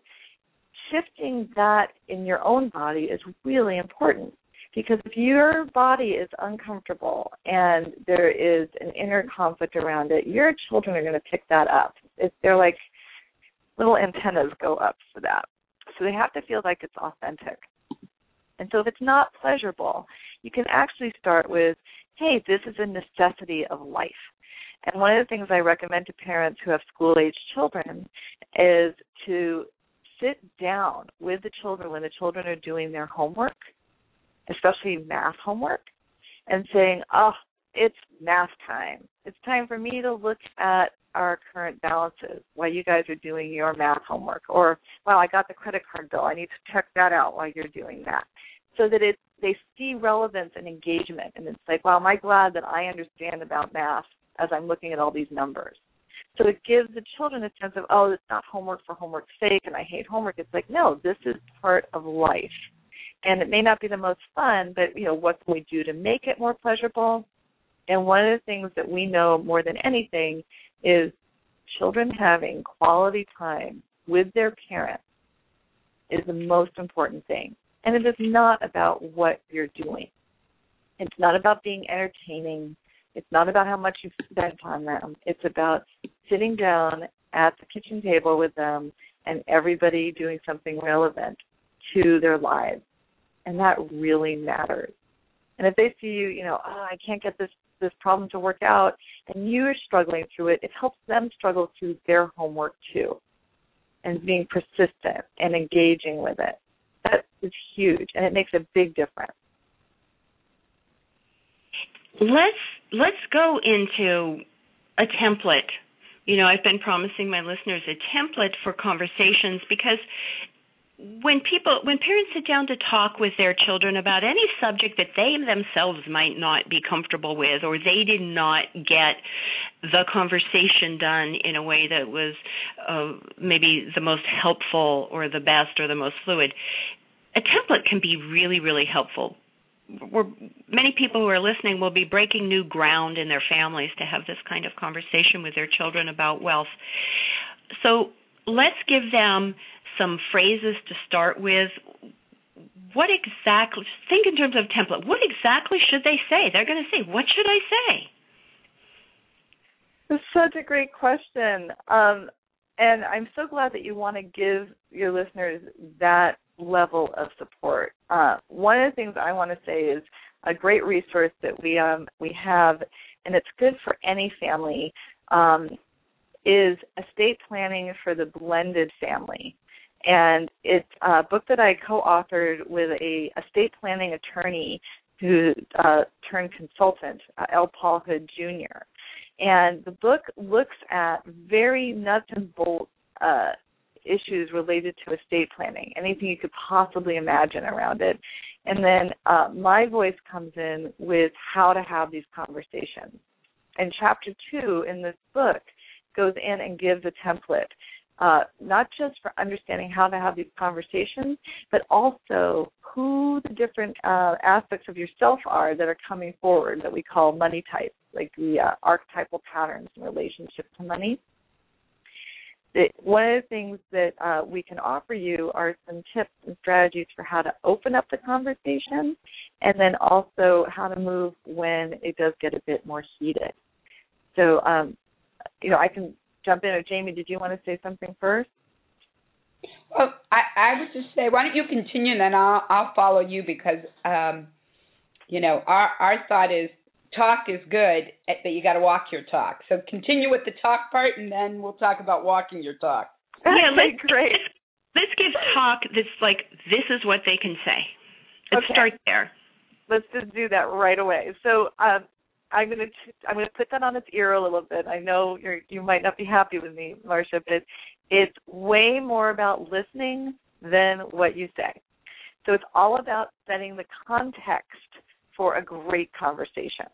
Speaker 4: shifting that in your own body is really important because if your body is uncomfortable and there is an inner conflict around it, your children are going to pick that up. If they're like little antennas go up for that. So they have to feel like it's authentic. And so if it's not pleasurable, you can actually start with, hey, this is a necessity of life. And one of the things I recommend to parents who have school age children is to sit down with the children when the children are doing their homework, especially math homework, and saying, oh, it's math time. It's time for me to look at our current balances while you guys are doing your math homework. Or well i got the credit card bill. I need to check that out while you're doing that. So that it they see relevance and engagement. And it's like wow am i glad that i understand about math as i'm looking at all these numbers? So it gives the children a sense of oh it's not homework for homework's sake and i hate homework. It's like no this is part of life. And it may not be the most fun but you know what can we do to make it more pleasurable and one of the things that we know more than anything is children having quality time with their parents is the most important thing. And it is not about what you're doing. It's not about being entertaining. It's not about how much you've spent on them. It's about sitting down at the kitchen table with them and everybody doing something relevant to their lives. And that really matters. And if they see you, you know, oh, I can't get this this problem to work out and you're struggling through it, it helps them struggle through their homework too. And being persistent and engaging with it. That is huge and it makes a big difference.
Speaker 2: Let's let's go into a template. You know, I've been promising my listeners a template for conversations because when people when parents sit down to talk with their children about any subject that they themselves might not be comfortable with or they did not get the conversation done in a way that was uh, maybe the most helpful or the best or the most fluid a template can be really really helpful. We're, many people who are listening will be breaking new ground in their families to have this kind of conversation with their children about wealth. So let's give them some phrases to start with. What exactly, think in terms of template, what exactly should they say? They're going to say, What should I say?
Speaker 4: It's such a great question. Um, and I'm so glad that you want to give your listeners that level of support. Uh, one of the things I want to say is a great resource that we um, we have, and it's good for any family, um, is estate planning for the blended family and it's a book that I co-authored with a estate planning attorney who uh, turned consultant, uh, L. Paul Hood Jr. And the book looks at very nuts and bolts uh, issues related to estate planning, anything you could possibly imagine around it. And then uh, my voice comes in with how to have these conversations. And chapter two in this book goes in and gives a template, uh, not just for understanding how to have these conversations, but also who the different uh, aspects of yourself are that are coming forward that we call money types, like the uh, archetypal patterns in relationship to money one of the things that uh, we can offer you are some tips and strategies for how to open up the conversation and then also how to move when it does get a bit more heated. So, um, you know, I can jump in. Or Jamie, did you want to say something first?
Speaker 3: Well, I, I would just say, why don't you continue, and then I'll I'll follow you because, um, you know, our our thought is talk is good, eh, but you got to walk your talk. So continue with the talk part, and then we'll talk about walking your talk.
Speaker 2: Yeah, let's,
Speaker 4: great.
Speaker 2: Let's give talk that's like this is what they can say. Let's
Speaker 4: okay.
Speaker 2: start there.
Speaker 4: Let's just do that right away. So um, I'm to I'm to put that on its ear a little bit. I know you you might not be happy with me, Marcia, but it's way more about listening than what you say. So it's all about setting the context for a great conversation.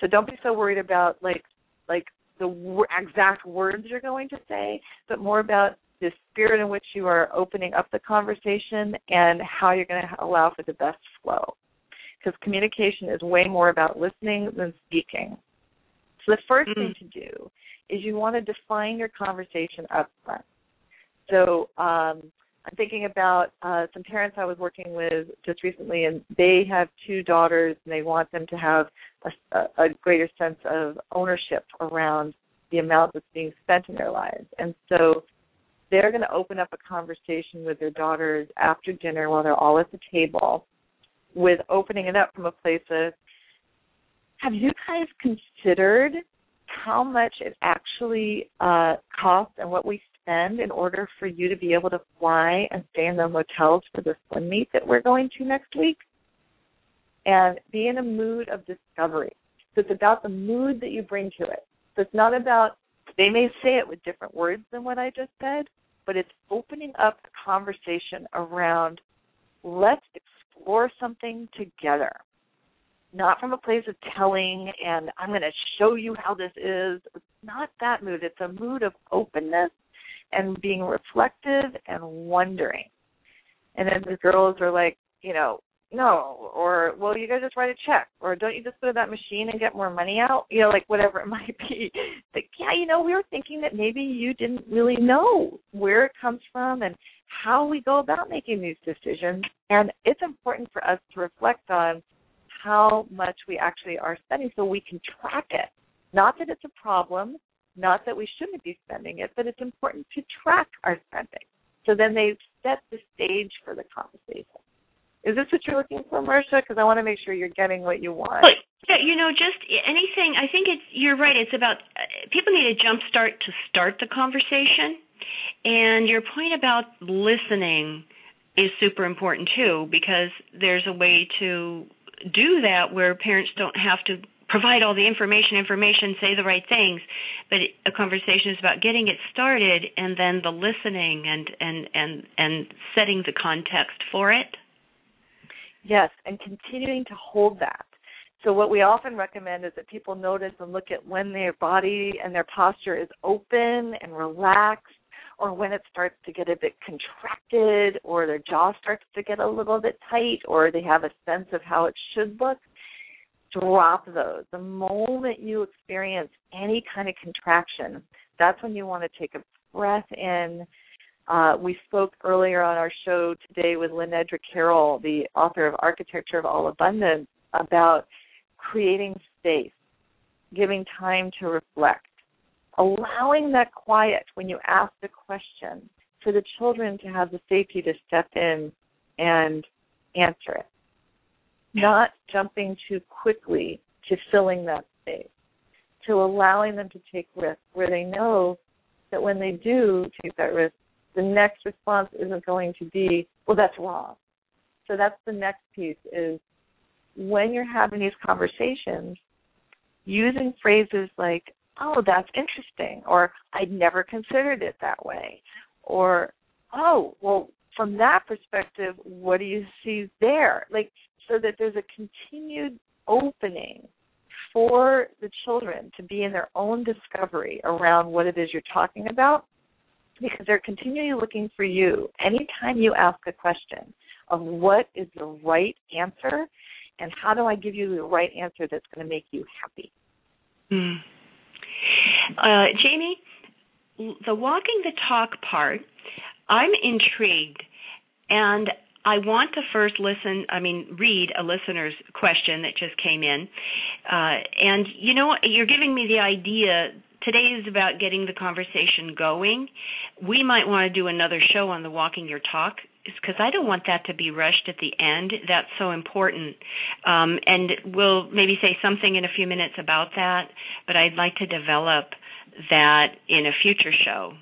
Speaker 4: So don't be so worried about like like the w- exact words you're going to say, but more about the spirit in which you are opening up the conversation and how you're going to allow for the best flow. Because communication is way more about listening than speaking. So the 1st mm-hmm. thing to do is you want to define your conversation up front. So um, I'm thinking about uh, some parents I was working with just recently, and they have two daughters, and they want them to have a, a greater sense of ownership around the amount that's being spent in their lives. And so they're going to open up a conversation with their daughters after dinner while they're all at the table, with opening it up from a place of, have you guys considered how much it actually uh, costs and what we spend in order for you to be able to fly and stay in the hotels for the swim meet that we're going to next week? And be in a mood of discovery. So it's about the mood that you bring to it. So it's not about, they may say it with different words than what I just said, but it's opening up the conversation around let's explore something together. Not from a place of telling and I'm going to show you how this is. It's not that mood. It's a mood of openness and being reflective and wondering. And then the girls are like, you know, no, or well, you guys just write a check, or don't you just go to that machine and get more money out? You know, like whatever it might be. Like, yeah, you know, we were thinking that maybe you didn't really know where it comes from and how we go about making these decisions. And it's important for us to reflect on how much we actually are spending so we can track it. Not that it's a problem, not that we shouldn't be spending it, but it's important to track our spending. So then they set the stage for the conversation. Is this what you're looking for, Marcia? Because I want to make sure you're getting what you want.
Speaker 2: Yeah, you know, just anything. I think it's you're right. It's about uh, people need a jump start to start the conversation, and your point about listening is super important too because there's a way to do that where parents don't have to provide all the information, information, say the right things, but a conversation is about getting it started and then the listening and and and and setting the context for it.
Speaker 4: Yes, and continuing to hold that. So what we often recommend is that people notice and look at when their body and their posture is open and relaxed or when it starts to get a bit contracted or their jaw starts to get a little bit tight or they have a sense of how it should look drop those. The moment you experience any kind of contraction, that's when you want to take a breath in. Uh, we spoke earlier on our show today with Lenedra Carroll, the author of Architecture of All Abundance, about creating space, giving time to reflect, allowing that quiet when you ask the question for the children to have the safety to step in and answer it. Not jumping too quickly to filling that space, to allowing them to take risks where they know that when they do take that risk, the next response isn't going to be, well, that's wrong. So that's the next piece is when you're having these conversations, using phrases like, oh, that's interesting, or I'd never considered it that way, or oh, well, from that perspective, what do you see there? Like, so that there's a continued opening for the children to be in their own discovery around what it is you're talking about because they're continually looking for you. Anytime you ask a question of what is the right answer and how do I give you the right answer that's going to make you happy.
Speaker 2: Mm. Uh, Jamie, the walking the talk part, I'm intrigued and I want to first listen, I mean, read a listener's question that just came in. Uh, and you know, you're giving me the idea. Today is about getting the conversation going. We might want to do another show on the walking your talk because I don't want that to be rushed at the end. That's so important. Um, and we'll maybe say something in a few minutes about that, but I'd like to develop that in a future show.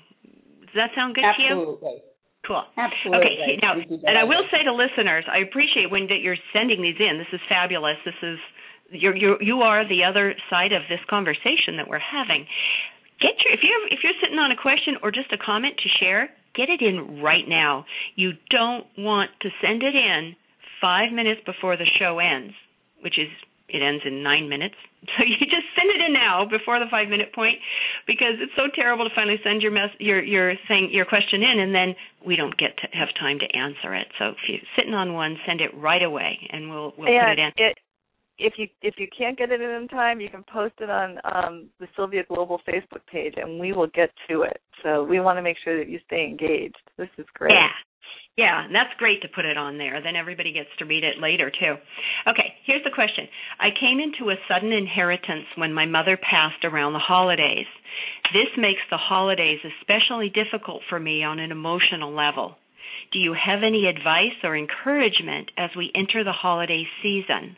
Speaker 2: Does that sound good
Speaker 3: Absolutely.
Speaker 2: to you? Absolutely. Cool.
Speaker 3: Absolutely.
Speaker 2: Okay. Now, and I will say to listeners, I appreciate when you're sending these in. This is fabulous. This is you're, you're you are the other side of this conversation that we're having. Get your if you're if you're sitting on a question or just a comment to share, get it in right now. You don't want to send it in five minutes before the show ends, which is it ends in nine minutes. So you just send it in now before the five minute point because it's so terrible to finally send your mess your your thing your question in and then we don't get to have time to answer it. So if you're sitting on one, send it right away and we'll we'll
Speaker 4: and
Speaker 2: put it in.
Speaker 4: It, if you if you can't get it in time, you can post it on um, the Sylvia Global Facebook page, and we will get to it. So we want to make sure that you stay engaged. This is great.
Speaker 2: Yeah, yeah, and that's great to put it on there. Then everybody gets to read it later too. Okay, here's the question. I came into a sudden inheritance when my mother passed around the holidays. This makes the holidays especially difficult for me on an emotional level. Do you have any advice or encouragement as we enter the holiday season?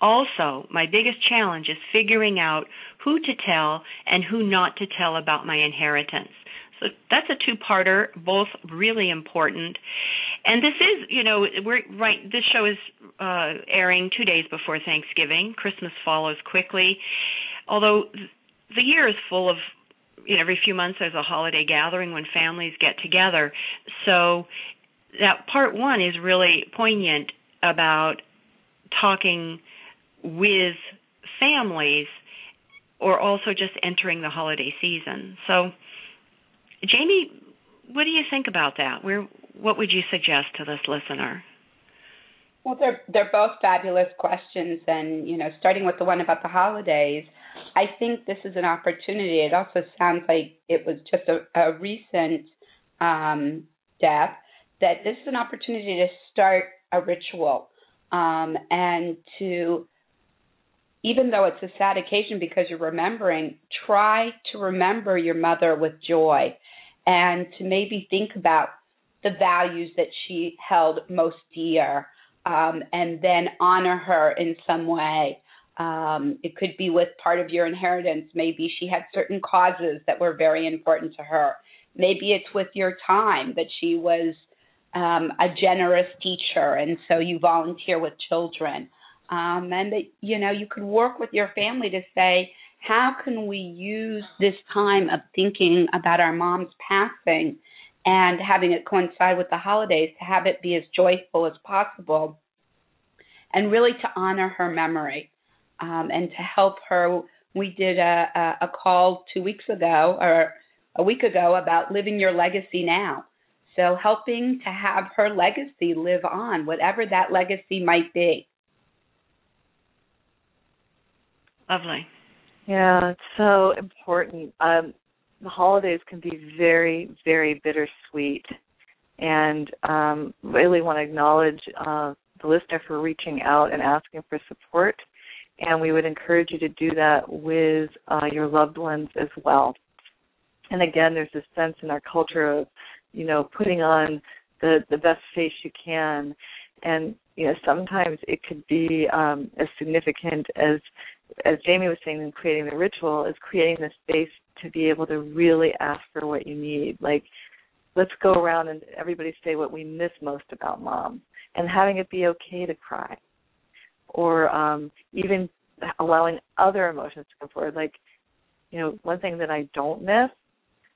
Speaker 2: Also, my biggest challenge is figuring out who to tell and who not to tell about my inheritance. So that's a two-parter, both really important. And this is, you know, we're right. This show is uh, airing two days before Thanksgiving. Christmas follows quickly, although the year is full of. You know, every few months there's a holiday gathering when families get together. So that part one is really poignant about talking with families or also just entering the holiday season. So Jamie, what do you think about that? Where what would you suggest to this listener?
Speaker 3: Well, they're they're both fabulous questions, and you know, starting with the one about the holidays, I think this is an opportunity. It also sounds like it was just a, a recent um, death. That this is an opportunity to start a ritual um, and to, even though it's a sad occasion because you're remembering, try to remember your mother with joy and to maybe think about the values that she held most dear um, and then honor her in some way. Um, it could be with part of your inheritance. Maybe she had certain causes that were very important to her. Maybe it's with your time that she was um, a generous teacher, and so you volunteer with children. Um, and that you know you could work with your family to say, how can we use this time of thinking about our mom's passing and having it coincide with the holidays to have it be as joyful as possible and really to honor her memory um, and to help her. We did a, a, a call two weeks ago or a week ago about living your legacy now. So helping to have her legacy live on, whatever that legacy might be.
Speaker 2: Lovely.
Speaker 4: Yeah, it's so important. Um, the holidays can be very, very bittersweet, and um, really want to acknowledge uh, the listener for reaching out and asking for support. And we would encourage you to do that with uh, your loved ones as well. And again, there's this sense in our culture of, you know, putting on the the best face you can, and you know sometimes it could be um, as significant as as Jamie was saying in creating the ritual, is creating the space to be able to really ask for what you need. Like, let's go around and everybody say what we miss most about mom, and having it be okay to cry, or um, even allowing other emotions to come forward. Like, you know, one thing that I don't miss,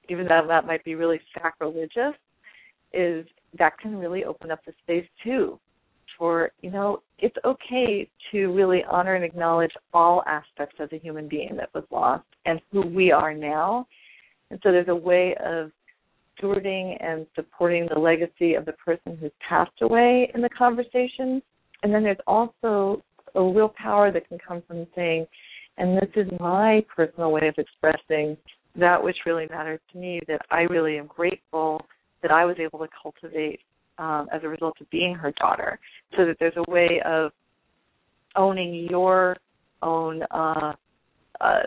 Speaker 4: even though that might be really sacrilegious, is that can really open up the space too for you know it's okay to really honor and acknowledge all aspects of the human being that was lost and who we are now. And so there's a way of stewarding and supporting the legacy of the person who's passed away in the conversation. And then there's also a real power that can come from saying and this is my personal way of expressing that which really matters to me that i really am grateful that i was able to cultivate um, as a result of being her daughter, so that there's a way of owning your own uh, uh,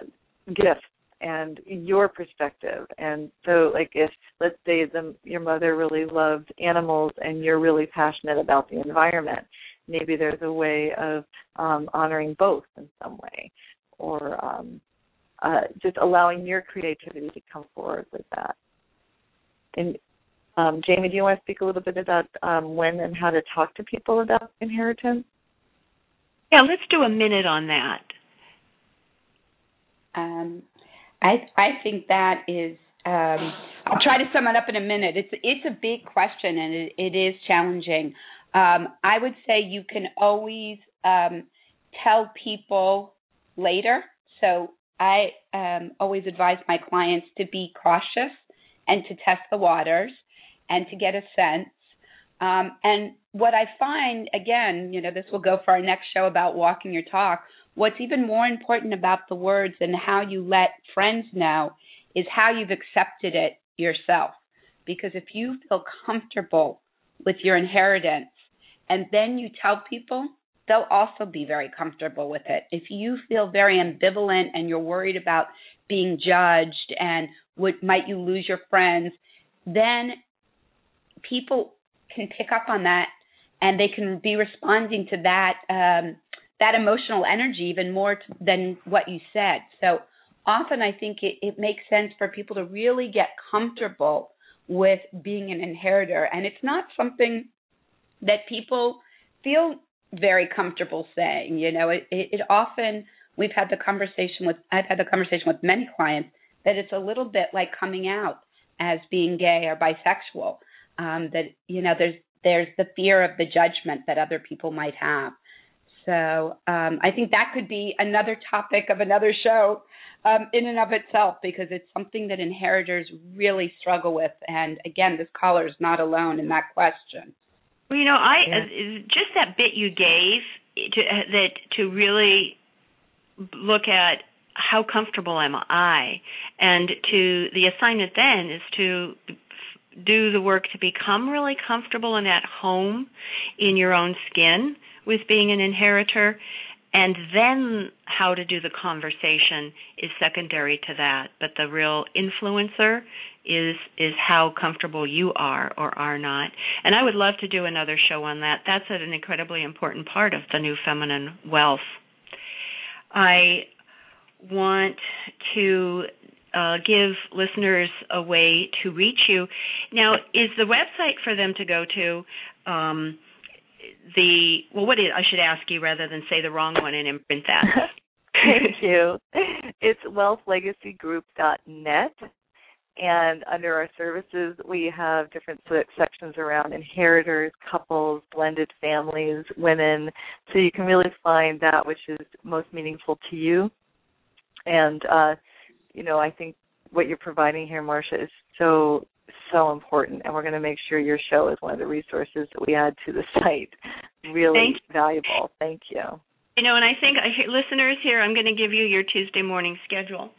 Speaker 4: gifts and your perspective. And so, like, if let's say the your mother really loved animals and you're really passionate about the environment, maybe there's a way of um, honoring both in some way, or um, uh, just allowing your creativity to come forward with that. And um, Jamie, do you want to speak a little bit about um, when and how to talk to people about inheritance?
Speaker 2: Yeah, let's do a minute on that.
Speaker 3: Um, I I think that is. Um, I'll try to sum it up in a minute. It's it's a big question and it, it is challenging. Um, I would say you can always um, tell people later. So I always advise my clients to be cautious and to test the waters and to get a sense. Um, and what I find, again, you know, this will go for our next show about walking your talk. What's even more important about the words and how you let friends know is how you've accepted it yourself. Because if you feel comfortable with your inheritance and then you tell people, they'll also be very comfortable with it. If you feel very ambivalent and you're worried about being judged and what might you lose your friends, then people can pick up on that and they can be responding to that um, that emotional energy even more t- than what you said. So often I think it, it makes sense for people to really get comfortable with being an inheritor, and it's not something that people feel very comfortable saying. You know, it, it, it often we've had the conversation with I've had the conversation with many clients that it's a little bit like coming out as being gay or bisexual um, that you know there's there's the fear of the judgment that other people might have. So um, I think that could be another topic of another show um, in and of itself because it's something that inheritors really struggle with. And again, this caller is not alone in that question.
Speaker 2: Well, you know, I yeah. uh, just that bit you gave to uh, that to really look at how comfortable am I, and to the assignment then is to do the work to become really comfortable and at home in your own skin with being an inheritor. And then how to do the conversation is secondary to that. But the real influencer is is how comfortable you are or are not. And i would love to do another show on that. That's an incredibly important part of the new feminine wealth. I want to uh, give listeners a way to reach you. Now, is the website for them to go to um, the well? What is I should ask you rather than say the wrong one and imprint that.
Speaker 4: Thank you. It's wealthlegacygroup.net. And under our services, we have different sections around inheritors, couples, blended families, women. So you can really find that which is most meaningful to you. And uh, you know, I think what you're providing here, Marcia, is so so important, and we're going to make sure your show is one of the resources that we add to the site. Really
Speaker 2: Thank
Speaker 4: valuable. Thank you.
Speaker 2: You know, and I think listeners here, I'm going to give you your Tuesday morning schedule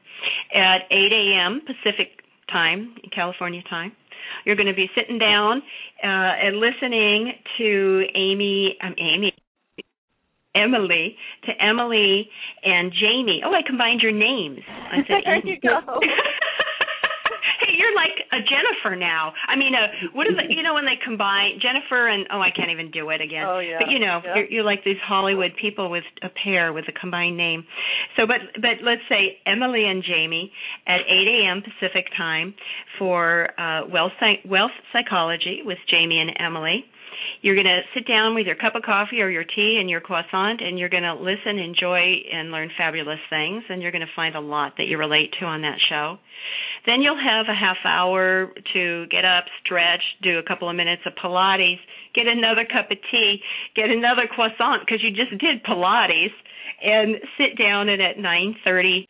Speaker 2: at 8 a.m. Pacific time, California time. You're going to be sitting down uh, and listening to Amy, um, Amy, Emily to Emily and Jamie. Oh, I combined your names. I
Speaker 4: said, there you go.
Speaker 2: hey, you're like a Jennifer now. I mean, uh, what is it? You know when they combine Jennifer and oh, I can't even do it again.
Speaker 4: Oh yeah.
Speaker 2: But you know,
Speaker 4: yeah.
Speaker 2: you're, you're like these Hollywood people with a pair with a combined name. So, but but let's say Emily and Jamie at 8 a.m. Pacific time for uh, wealth wealth psychology with Jamie and Emily You're going to sit down with your cup of coffee or your tea and your croissant, and you're going to listen, enjoy, and learn fabulous things, and you're going to find a lot that you relate to on that show. Then you'll have a half hour to get up, stretch, do a couple of minutes of Pilates, get another cup of tea, get another croissant because you just did Pilates, and sit down and at 9:30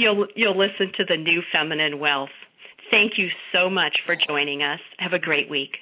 Speaker 2: you'll you'll listen to the new feminine wealth. Thank you so much for joining us. Have a great week.